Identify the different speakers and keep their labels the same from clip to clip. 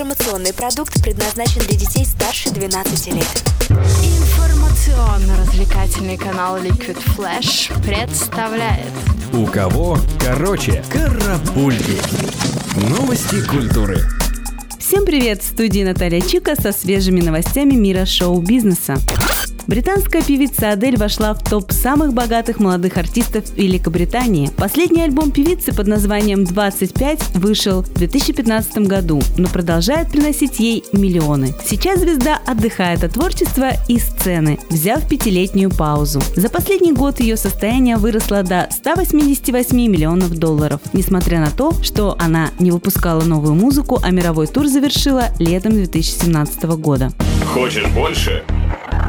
Speaker 1: Информационный продукт предназначен для детей старше 12 лет.
Speaker 2: Информационно-развлекательный канал Liquid Flash представляет
Speaker 3: У кого короче карапульки. Новости культуры.
Speaker 4: Всем привет! В студии Наталья Чика со свежими новостями мира шоу-бизнеса. Британская певица Адель вошла в топ самых богатых молодых артистов Великобритании. Последний альбом певицы под названием «25» вышел в 2015 году, но продолжает приносить ей миллионы. Сейчас звезда отдыхает от творчества и сцены, взяв пятилетнюю паузу. За последний год ее состояние выросло до 188 миллионов долларов, несмотря на то, что она не выпускала новую музыку, а мировой тур завершила летом 2017 года.
Speaker 5: Хочешь больше?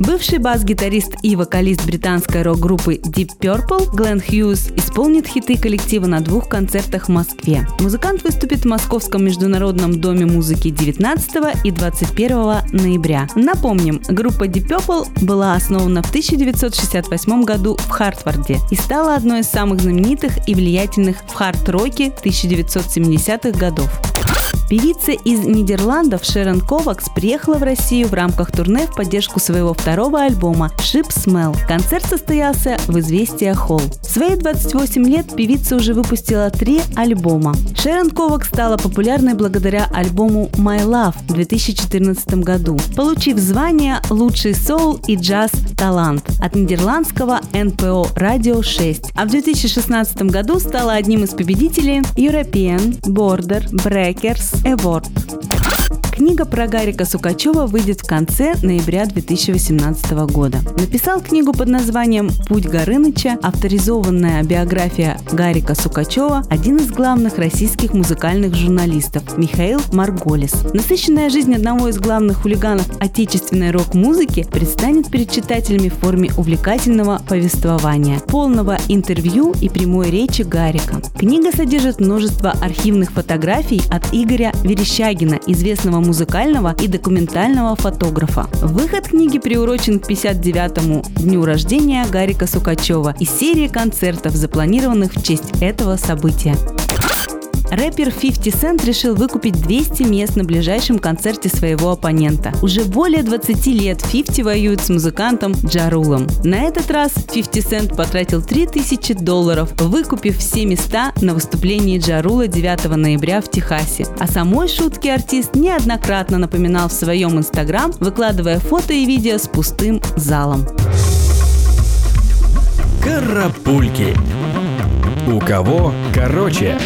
Speaker 4: Бывший бас-гитарист и вокалист британской рок-группы Deep Purple Глен Хьюз исполнит хиты коллектива на двух концертах в Москве. Музыкант выступит в Московском международном доме музыки 19 и 21 ноября. Напомним, группа Deep Purple была основана в 1968 году в Хартфорде и стала одной из самых знаменитых и влиятельных в хард-роке 1970-х годов. Певица из Нидерландов Шерон Ковакс приехала в Россию в рамках турне в поддержку своего второго альбома «Ship Smell». Концерт состоялся в «Известия Холл». В свои 28 лет певица уже выпустила три альбома. Шерон Ковакс стала популярной благодаря альбому «My Love» в 2014 году, получив звание «Лучший соул и джаз талант» от нидерландского НПО «Радио 6». А в 2016 году стала одним из победителей European Border Breakers Award. Книга про Гарика Сукачева выйдет в конце ноября 2018 года. Написал книгу под названием «Путь Горыныча», авторизованная биография Гарика Сукачева, один из главных российских музыкальных журналистов Михаил Марголис. Насыщенная жизнь одного из главных хулиганов отечественной рок-музыки предстанет перед читателями в форме увлекательного повествования, полного интервью и прямой речи Гарика. Книга содержит множество архивных фотографий от Игоря Верещагина, известного музыкального и документального фотографа. Выход книги приурочен к 59-му дню рождения Гарика Сукачева и серии концертов, запланированных в честь этого события. Рэпер 50 Cent решил выкупить 200 мест на ближайшем концерте своего оппонента. Уже более 20 лет 50 воюет с музыкантом Джарулом. На этот раз 50 Cent потратил 3000 долларов, выкупив все места на выступлении Джарула 9 ноября в Техасе. О самой шутке артист неоднократно напоминал в своем инстаграм, выкладывая фото и видео с пустым залом.
Speaker 3: Карапульки. У кого короче.